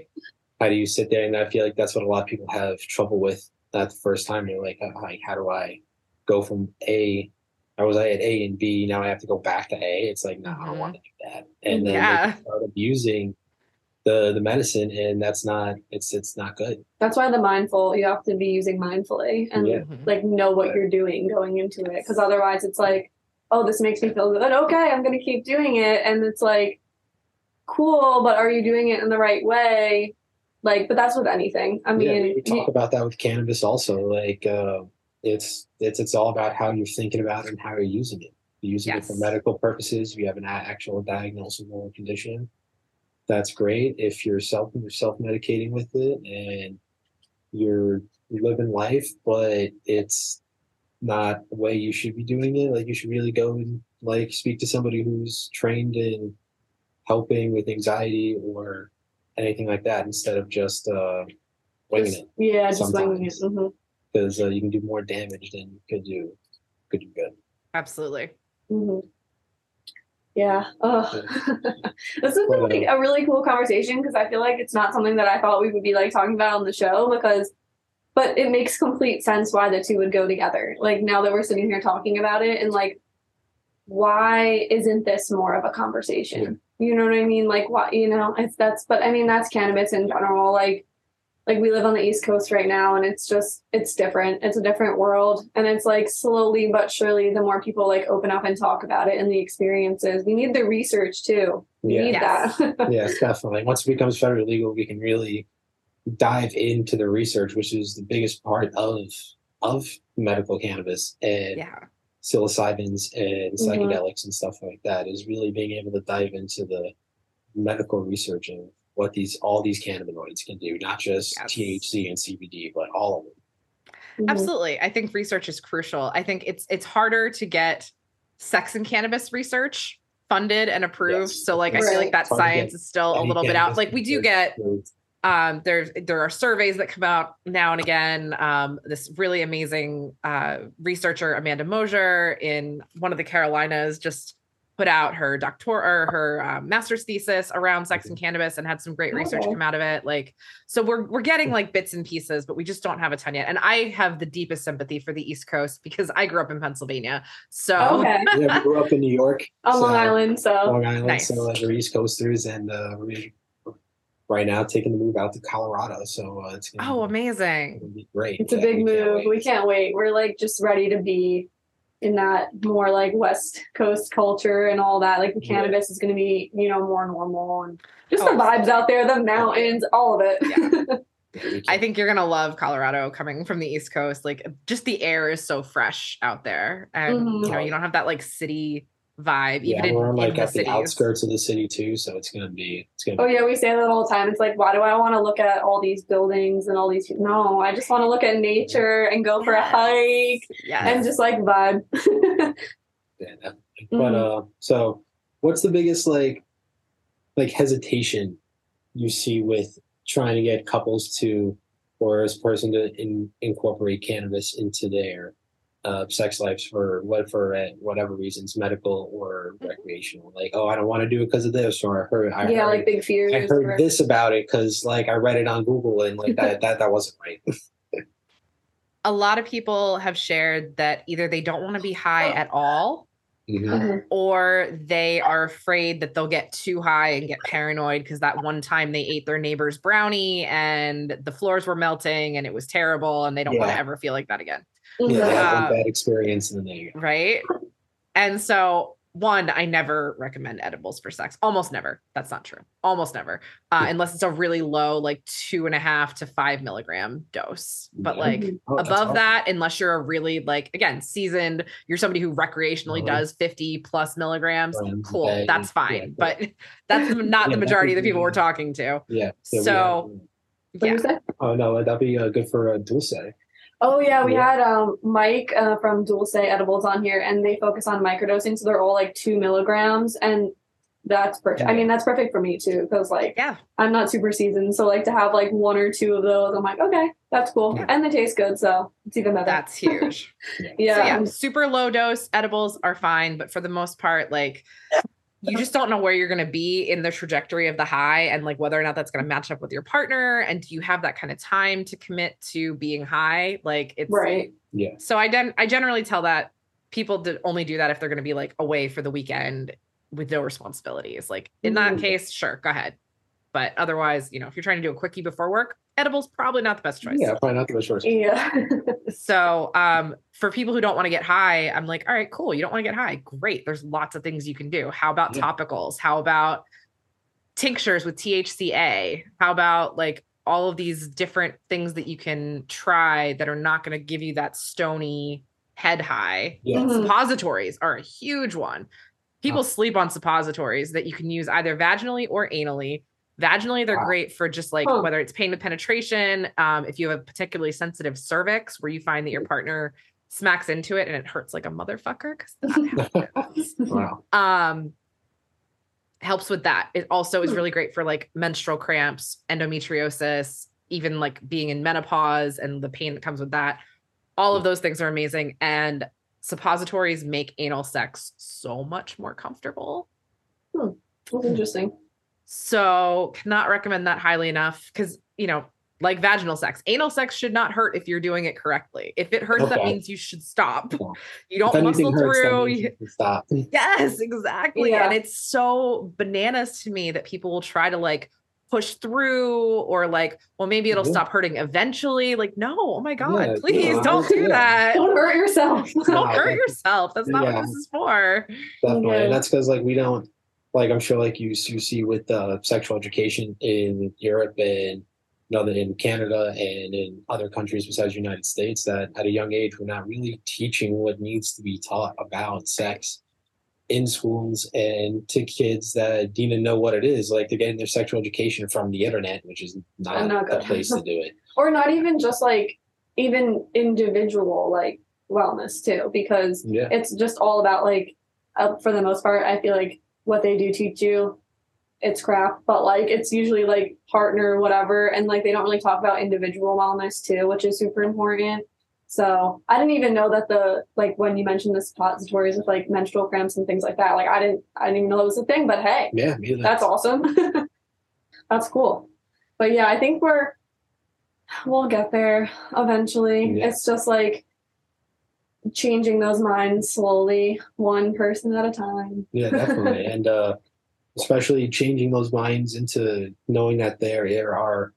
how do you sit there and I feel like that's what a lot of people have trouble with that the first time they're like, uh, like how do I go from A I was at A and B, now I have to go back to A. It's like, no, I don't Mhm. want to do that. And then Yeah. they start abusing the the medicine and that's not it's it's not good. That's why the mindful you have to be using mindfully and Yeah. Mhm. like know what you're doing going into it because otherwise it's like oh this makes me feel good okay I'm gonna keep doing it and it's like cool but are you doing it in the right way like but that's with anything I yeah, mean we talk about that with cannabis also. Like uh it's it's it's all about how you're thinking about it and how you're using it. You're using it for medical purposes. If you have an actual diagnosable condition, that's great. If you're self you're self medicating with it and you're living life, but it's not the way you should be doing it. Like you should really go and like speak to somebody who's trained in helping with anxiety or anything like that instead of just uh, winging it yeah just winging it sometimes. Because uh, you can do more damage than you could do could do good. Absolutely. hmm Yeah. Oh, <laughs> this has been like uh, a really cool conversation because I feel like it's not something that I thought we would be like talking about on the show because, but it makes complete sense why the two would go together. Like now that we're sitting here talking about it, and like, why isn't this more of a conversation? You know what I mean? Like, why? You know, it's that's. But I mean, that's cannabis in general. Like, like we live on the East Coast right now, and it's just it's different. It's a different world, and it's like slowly but surely, the more people like open up and talk about it and the experiences, we need the research too. We Yeah. need Yes. that. <laughs> yes, definitely. Once it becomes federally legal, we can really dive into the research, which is the biggest part of of medical cannabis and Yeah. psilocybins and Mhm. psychedelics and stuff like that. Is really being able to dive into the medical research of what these all these cannabinoids can do, not just Yes. THC and CBD, but all of them. Mhm. Absolutely. I think research is crucial. I think it's it's harder to get sex and cannabis research funded and approved. Yes. So like I feel like that It's hard to science is still a little bit out. Like we do get approved. um there's there are surveys that come out now and again um this really amazing uh researcher amanda mosier in one of the carolinas just put out her doctor or her um, master's thesis around sex and cannabis and had some great research Okay. come out of it like so we're we're getting like bits and pieces but we just don't have a ton yet and i have the deepest sympathy for the east coast because i grew up in pennsylvania so Okay. <laughs> yeah, we grew up in New York, <laughs> On Long Island, so Long Island, Nice. so uh, we're East Coasters, and uh, we're right now taking the move out to Colorado. So uh, it's gonna, oh be, amazing it'll be great. it's a big we can't move. We can't wait. We're like just ready to be in that more like West Coast culture and all that. Like the Yeah. cannabis is going to be, you know, more normal and just Oh, the vibes out there, the mountains, all of it. Yeah, <laughs> I think you're gonna love Colorado coming from the East Coast. Like just the air is so fresh out there. And Mhm. you know, you don't have that like city vibe, yeah, even we're in like the at the cities. outskirts of the city too, so it's gonna be it's gonna. Oh be yeah, we say that all the time. It's like, why do I want to look at all these buildings and all these? No, I just want to look at nature and go for a hike Yes. and just like vibe. <laughs> Yeah, definitely. But Mhm. uh, so what's the biggest like like hesitation you see with trying to get couples to or as a person to in, incorporate cannabis into their uh, sex lives for what for uh, whatever reasons, medical or recreational? Like, oh, I don't want to do it because of this, or I heard, I yeah, heard, like big fears. I heard or- this about it because like I read it on Google and like that that that wasn't right. <laughs> a lot of people have shared that either they don't want to be high at all Mhm. Mhm. or they are afraid that they'll get too high and get paranoid because that one time they ate their neighbor's brownie and the floors were melting and it was terrible and they don't want to ever feel like that again. Yeah, they one bad experience and then they right? And so, one, I never recommend edibles for sex. Almost never. That's not true. Almost never, uh, unless it's a really low, like two and a half to five milligram dose. But Yeah. like. Oh, that's above awesome. that, unless you're a really like again seasoned, you're somebody who recreationally does 50 plus milligrams. Grams Cool, day. that's fine. cool. But <laughs> that's <laughs> not Yeah, the majority of the people we're talking to. Yeah. yeah So, Yeah. Oh no, that'd be uh, good for uh, Dulce. Oh yeah, we Yeah. had um Mike uh, from Dulce Edibles on here, and they focus on microdosing, so they're all like two milligrams, and that's perfect. I mean, that's perfect for me too, because like Yeah. I'm not super seasoned, so like to have like one or two of those, I'm like, okay, that's cool, Yeah. and they taste good, so it's even better. That's huge. <laughs> yeah, So yeah, super low dose edibles are fine, but for the most part, like you just don't know where you're going to be in the trajectory of the high and like whether or not that's going to match up with your partner and do you have that kind of time to commit to being high like it's right. Yeah. so i den- i generally tell that people to only do that if they're going to be like away for the weekend with no responsibilities like in that Mhm. case sure go ahead but otherwise you know if you're trying to do a quickie before work edibles probably not the best choice Yeah, probably not the best choice. Yeah. <laughs> so um for people who don't want to get high, I'm like, all right, cool. You don't want to get high. Great. There's lots of things you can do. How about Yeah. topicals? How about tinctures with THCA? How about like all of these different things that you can try that are not going to give you that stony head high? Yeah. Mhm. Suppositories are a huge one. People Oh. sleep on suppositories that you can use either vaginally or anally. Vaginally, they're Wow. great for just like Huh. whether it's pain with penetration, um, if you have a particularly sensitive cervix where you find that your partner smacks into it and it hurts like a motherfucker. 'cause that happens. <laughs> Wow. um, helps with that. It also is Hmm. really great for like menstrual cramps, endometriosis, even like being in menopause and the pain that comes with that. All of those things are amazing. And suppositories make anal sex so much more comfortable. That's interesting. So cannot recommend that highly enough because you know like vaginal sex. Anal sex should not hurt if you're doing it correctly. If it hurts, that means you should stop. Yeah. You don't If muscle hurts, through. you- you stop. <laughs> Yes, exactly. Yeah. And it's so bananas to me that people will try to like push through or like, well, maybe it'll Yeah. stop hurting eventually. Like, no, oh my God, Yeah, please yeah, don't do yeah. that. Don't hurt yourself. Don't hurt yourself. That's not Yeah. what this is for. Definitely, Yeah. and that's because like we don't like I'm sure like you you see with uh, sexual education in Europe and another in Canada and in other countries besides the United States that at a young age we're not really teaching what needs to be taught about sex in schools and to kids that need to know what it is. Like they're getting their sexual education from the internet, which is not, Not the place to do it. <laughs> or not even just like even individual like wellness too because Yeah. it's just all about like uh, for the most part i feel like what they do teach you it's crap but like it's usually like partner whatever and like they don't really talk about individual wellness too which is super important so i didn't even know that the like when you mentioned the suppositories with like menstrual cramps and things like that like i didn't i didn't even know it was a thing but hey Yeah, that's awesome. <laughs> That's cool. But yeah, I think we're we'll get there eventually. Yeah. It's just like changing those minds slowly, one person at a time. Yeah, definitely. <laughs> and uh, especially changing those minds into knowing that there, there are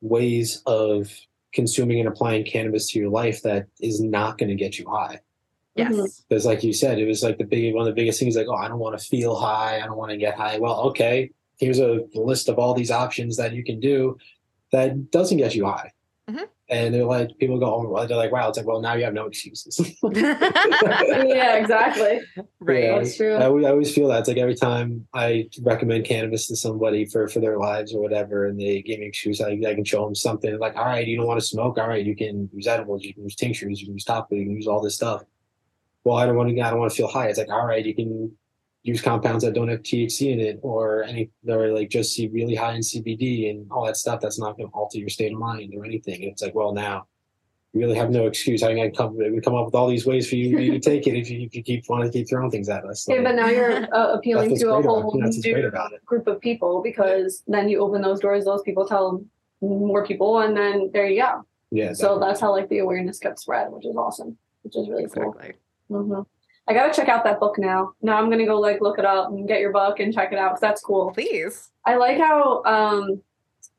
ways of consuming and applying cannabis to your life that is not going to get you high. Yes. Because, like you said, it was like the big one of the biggest things. Like, oh, I don't want to feel high. I don't want to get high. Well, okay, here's a list of all these options that you can do that doesn't get you high. Mhm. And they're like, people go, oh, well, they're like, wow. It's like, well, now you have no excuses. <laughs> <laughs> yeah, exactly. right. Yeah. That's true. I, always- I always feel that it's like every time I recommend cannabis to somebody for for their lives or whatever, and they give me an excuse, I, I can show them something like, all right, you don't want to smoke, all right, you can use edibles, you can use tinctures, you can use topical, you can use all this stuff. Well, I don't want to, I don't want to feel high. It's like, all right, you can use compounds that don't have THC in it, or any, or like just see really high in CBD and all that stuff. That's not going to alter your state of mind or anything. And it's like, well, now. You really have no excuse. I can come, we come up with all these ways for you, you to <laughs> take it if you, if you keep wanting to keep throwing things at us. Okay, Like- but now you're uh, appealing to a great about whole Yeah, that's what's great new group of people because then you open those doors, those people tell more people, and then there you go. Yeah. So that's how like the awareness gets spread, which is awesome, which is really cool. Exactly. I gotta check out that book now. Now I'm gonna go like look it up and get your book and check it out 'cause that's cool. Please. I like how, um,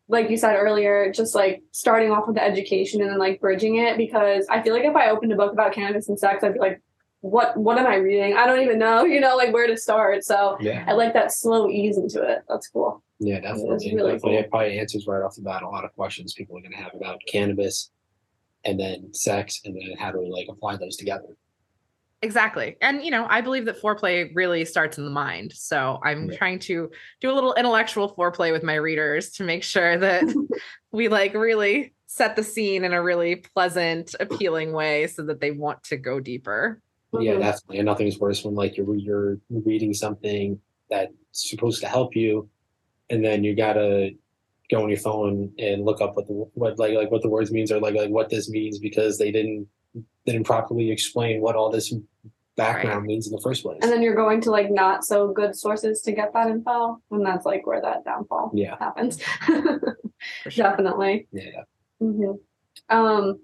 like you said earlier, just like starting off with the education and then like bridging it because I feel like if I opened a book about cannabis and sex, I'd be like, what what am I reading? I don't even know, <laughs> you know, like where to start. So yeah. I like that slow ease into it. That's cool. Yeah, definitely. It's really definitely. cool. It probably answers right off the bat a lot of questions people are going to have about cannabis and then sex and then how to like apply those together. Exactly. And, you know, I believe that foreplay really starts in the mind. So I'm Yeah. trying to do a little intellectual foreplay with my readers to make sure that <laughs> we like really set the scene in a really pleasant, appealing way so that they want to go deeper. Yeah, Mhm. definitely. And nothing's worse when like you're you're reading something that's supposed to help you, and then you gotta go on your phone and look up what the what like like what the words means or like like what this means because they didn't didn't properly explain what all this background means in the first place. And then you're going to like not so good sources to get that info, and that's like where that downfall yeah, happens. Sure. Definitely. yeah, hmm Um,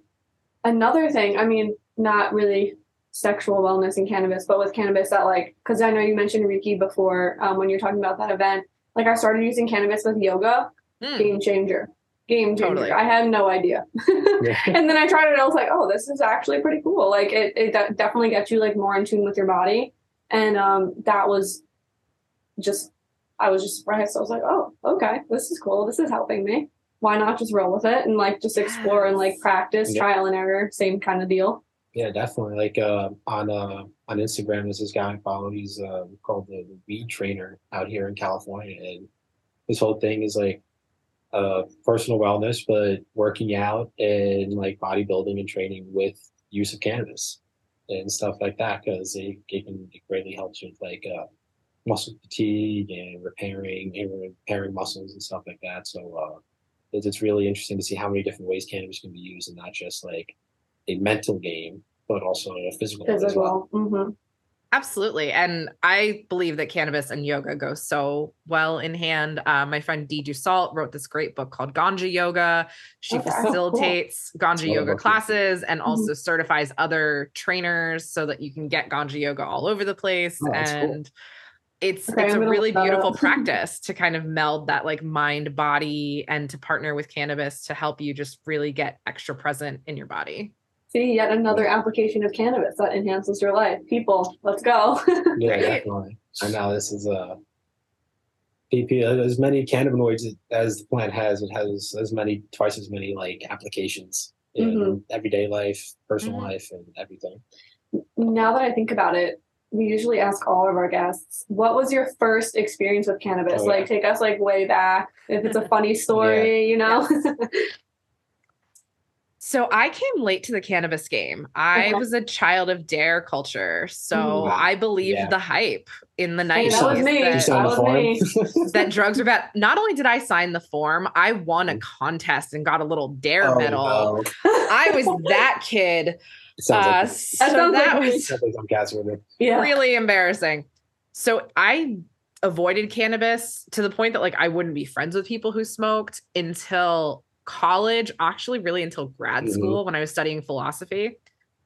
another thing, I mean, not really sexual wellness and cannabis, but with cannabis that like, because I know you mentioned Reiki before um, when you're talking about that event. Like, I started using cannabis with yoga, Mm, game changer, game changer. Totally. I had no idea, <laughs> and then I tried it. and I was like, oh, this is actually pretty cool. Like, it it de- definitely gets you like more in tune with your body, and um, that was just. I was just surprised. So I was like, "Oh, okay, this is cool. This is helping me. Why not just roll with it and like just explore and like practice, Yeah. trial and error, same kind of deal." Yeah, definitely. Like uh, on uh, on Instagram, there's this guy I follow. He's uh, called the Weed Trainer out here in California, and his whole thing is like uh, personal wellness, but working out and like bodybuilding and training with use of cannabis and stuff like that because it, it can it greatly helps with like uh, muscle fatigue and repairing and repairing muscles and stuff like that. So uh, it's, it's really interesting to see how many different ways cannabis can be used, and not just like a mental game, but also a physical one as well. Physical. Absolutely. And I believe that cannabis and yoga go so well in hand. Uh, my friend Dee Dussault wrote this great book called Ganja Yoga. She Okay. Oh, cool. facilitates Ganja Oh, Yoga okay. classes and Mhm. also certifies other trainers so that you can get Ganja Yoga all over the place. Oh, that's cool. and it's Okay, it's I'm a really beautiful <laughs> practice to kind of meld that like mind body and to partner with cannabis to help you just really get extra present in your body. See, yet another application of cannabis that enhances your life. People, let's go. <laughs> Yeah, Right. definitely. I know this is a PP as many cannabinoids as the plant has. It has as many twice as many like applications in Mhm. everyday life, personal Mhm. life, and everything. now that I think about it, we usually ask all of our guests, what was your first experience with cannabis? Oh, like take us like way back. If it's a funny <laughs> story, you know? <laughs> So I came late to the cannabis game. I Okay. was a child of D.A.R.E. culture. So Mhm. I believed Yeah. the hype in the Hey, 90s that was You me. You that, That signed was me. that <laughs> <laughs> drugs are bad. Not only did I sign the form, I won a contest and got a little D.A.R.E. Oh, medal. no. I was that kid. Sounds Uh, like, so sounds that like was like some cats with it. yeah. really embarrassing. So I avoided cannabis to the point that like I wouldn't be friends with people who smoked until college, actually really until grad Mhm. school when I was studying philosophy.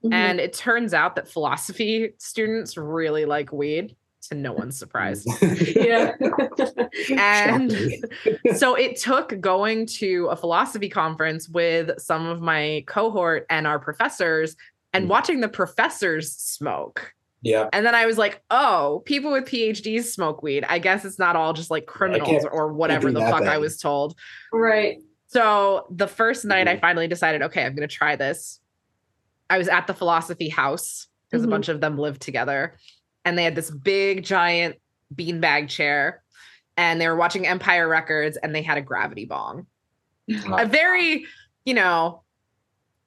Mhm. And it turns out that philosophy students really like weed, to no one's surprise. <laughs> yeah. <laughs> and so it took going to a philosophy conference with some of my cohort and our professors and Mm. watching the professors smoke. yeah, And then I was like, oh, people with PhDs smoke weed. I guess it's not all just like criminals or whatever the that fuck I was told. right. So the first night I Mhm. finally decided, okay, I'm going to try this. I was at the philosophy house because Mhm. a bunch of them lived together. And they had this big, giant beanbag chair. And they were watching Empire Records and they had a gravity bong. A very, you know,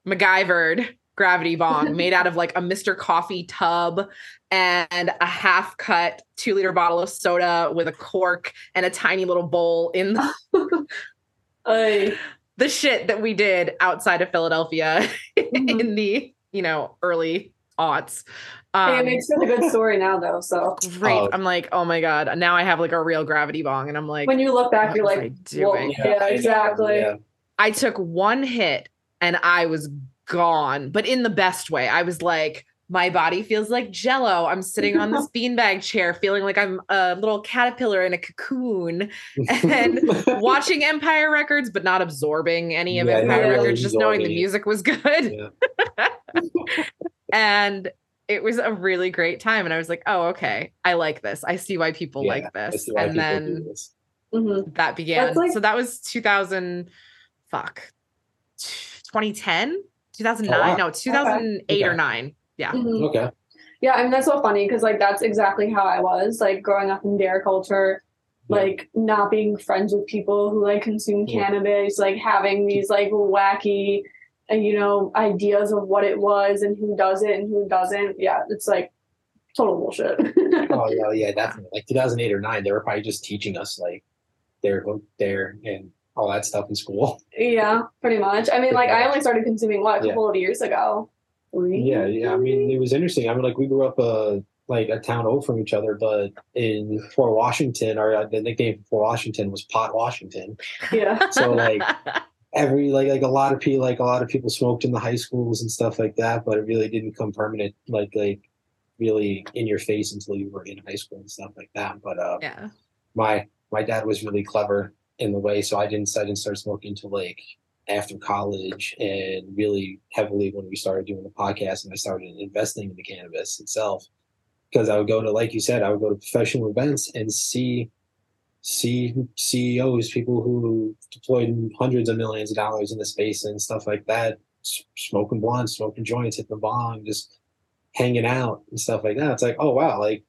MacGyvered gravity bong made out of like a Mr. Coffee tub and a half cut two liter bottle of soda with a cork and a tiny little bowl in the <laughs> Ay. the shit that we did outside of Philadelphia Mhm. in the you know early aughts. Hey, Um, it makes for a good story now, though. So great. Oh. I'm like, oh my god, now I have like a real gravity bong, and I'm like, when you look back, you're like, doing? Whoa. Yeah, exactly. yeah. I took one hit and I was gone, but in the best way. I was like, my body feels like jello. I'm sitting on this <laughs> beanbag chair feeling like I'm a little caterpillar in a cocoon and <laughs> watching Empire Records, but not absorbing any of yeah, Empire Records, just knowing the music was good. Yeah. <laughs> and it was a really great time. And I was like, oh, okay, I like this. I see why people like this. And then this. Mm-hmm. that began. Like- so that was 2000, fuck, 2010? 2009 oh, wow. no 2008 okay. or 9 yeah. Mhm. Okay. Yeah, I mean that's so funny because like that's exactly how I was like growing up in D.A.R.E. culture, Yeah. like not being friends with people who like consume Yeah. cannabis, like having these like wacky, uh, you know, ideas of what it was and who does it and who doesn't. Yeah, it's like total bullshit. <laughs> Oh yeah, yeah, definitely. Like 2008 or nine, they were probably just teaching us like their there and all that stuff in school. yeah, pretty much. I mean, like I only started consuming what a Yeah. couple of years ago. Three? Yeah, yeah. I mean, it was interesting. I mean, like we grew up uh like a town over from each other, but in Fort Washington, our uh, the nickname for Fort Washington was Pot Washington. yeah. So like <laughs> every like like a lot of people like a lot of people smoked in the high schools and stuff like that, but it really didn't come permanent like like really in your face until you were in high school and stuff like that. But uh yeah. my my dad was really clever in the way, so I didn't I didn't start smoking until like after college and really heavily when we started doing the podcast and I started investing in the cannabis itself. Because I would go to, like you said, I would go to professional events and see see CEOs, people who deployed hundreds of millions of dollars in the space and stuff like that, smoking blunts, smoking joints, hitting the bong, just hanging out and stuff like that. It's like, oh wow, like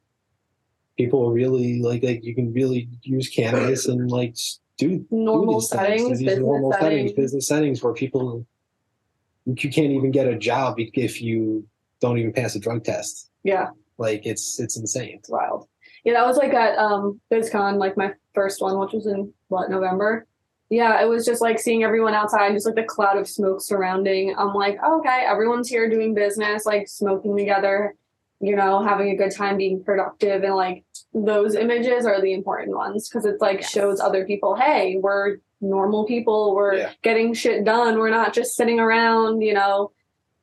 people really like like you can really use cannabis and like do Normal things, do settings, these business normal settings, settings. business settings where people you can't even get a job if you don't even pass a drug test. Yeah. Like it's it's insane. It's wild. Yeah, that was like at um BizCon, like my first one, which was in what November. Yeah, it was just like seeing everyone outside, just like the cloud of smoke surrounding. I'm like, oh, okay, everyone's here doing business, like smoking together, you know, having a good time, being productive, and like those images are the important ones because it's like Yes. shows other people, hey, we're normal people, we're Yeah. getting shit done, we're not just sitting around, you know,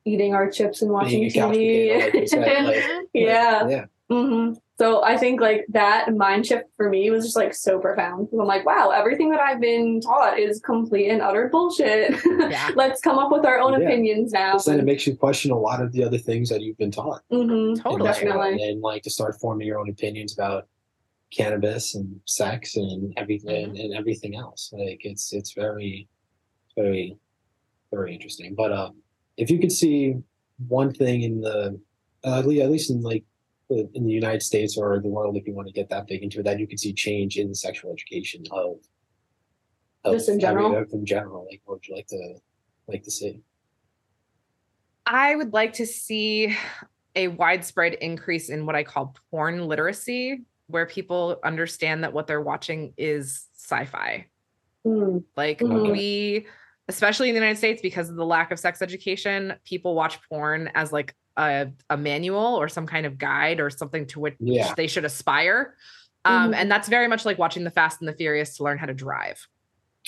eating our chips and watching couch potato, like said, <laughs> TV. like- yeah. yeah. hmm So I think like that mind shift for me was just like so profound. I'm like, wow, everything that I've been taught is complete and utter bullshit. <laughs> Yeah. Let's come up with our own Yeah. opinions now. So then it makes you question a lot of the other things that you've been taught. Mm-hmm. Totally. Definitely. And like to start forming your own opinions about cannabis and sex and everything Mm-hmm. and everything else. Like it's it's very very very interesting. But um if you could see one thing in the uh, at least in like the- in the United States or the world, if you want to get that big into it, that you could see change in the sexual education of, of Just in general? every- in general. Like, what would you like to like to see? I would like to see a widespread increase in what I call porn literacy, where people understand that what they're watching is sci-fi. Mm. Like Mhm. we, especially in the United States, because of the lack of sex education, people watch porn as like a, a manual or some kind of guide or something to which Yeah. they should aspire. Um, Mhm. And that's very much like watching The Fast and the Furious to learn how to drive.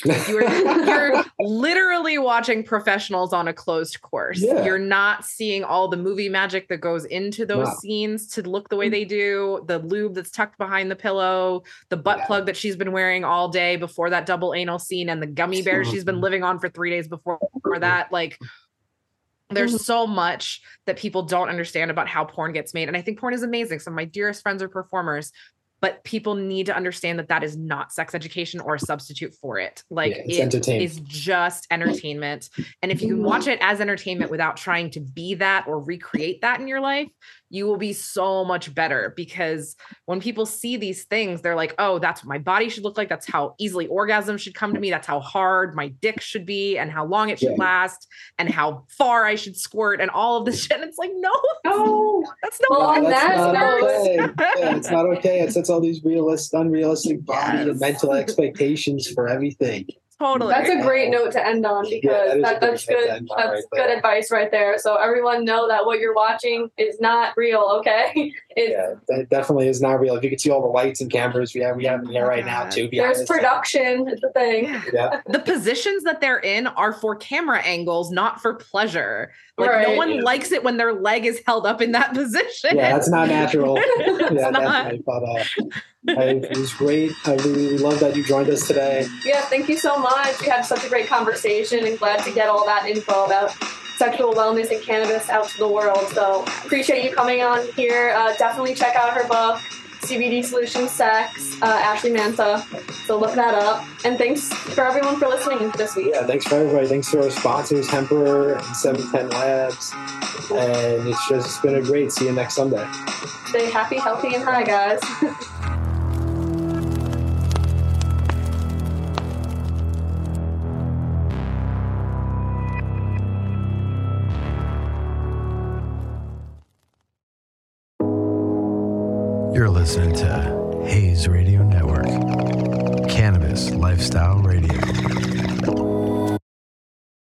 <laughs> You're, you're literally watching professionals on a closed course. Yeah. You're not seeing all the movie magic that goes into those No. scenes to look the way they do, the lube that's tucked behind the pillow, the butt Yeah. plug that she's been wearing all day before that double anal scene, and the gummy bears she's been living on for three days before before that. Like, there's Mhm. so much that people don't understand about how porn gets made. And I think porn is amazing. Some of my dearest friends are performers, but people need to understand that that is not sex education or a substitute for it. Like Yeah, it's it entertainment. is just entertainment. And if you can watch it as entertainment without trying to be that or recreate that in your life, you will be so much better because when people see these things, they're like, oh, that's what my body should look like. That's how easily orgasm should come to me. That's how hard my dick should be and how long it should Yeah. last and how far I should squirt and all of this <laughs> shit. And it's like, no, No. that's not Well, how on it that not okay. Yeah, it's not okay. It sets <laughs> all these realistic, unrealistic body and mental expectations for everything. Totally. That's a great note to end on because that is a that, that's good. That's right good there. advice right there. So everyone know that what you're watching is not real. Okay, <laughs> it's Yeah, that definitely is not real. If you could see all the lights and cameras we have, we have in here right now too. there's us. production. It's the thing. Yeah. Yeah, the positions that they're in are for camera angles, not for pleasure. Like no Right. one likes it when their leg is held up in that <laughs> position. yeah, that's not natural. <laughs> It's yeah, not. definitely. But uh, I, it was great. I really love that you joined us today. Yeah, thank you so much. We had such a great conversation and glad to get all that info about sexual wellness and cannabis out to the world. So appreciate you coming on here. Uh, definitely check out her book, CBD Solution Sex, uh, Ashley Manta. So look that up. And thanks for everyone for listening this week. Yeah, thanks for everybody. Thanks to our sponsors, Hemper and 710 Labs. And it's just been a great. See you next Sunday. Stay happy, healthy, and high, guys. <laughs> listening to Hayes Radio Network, Cannabis Lifestyle Radio.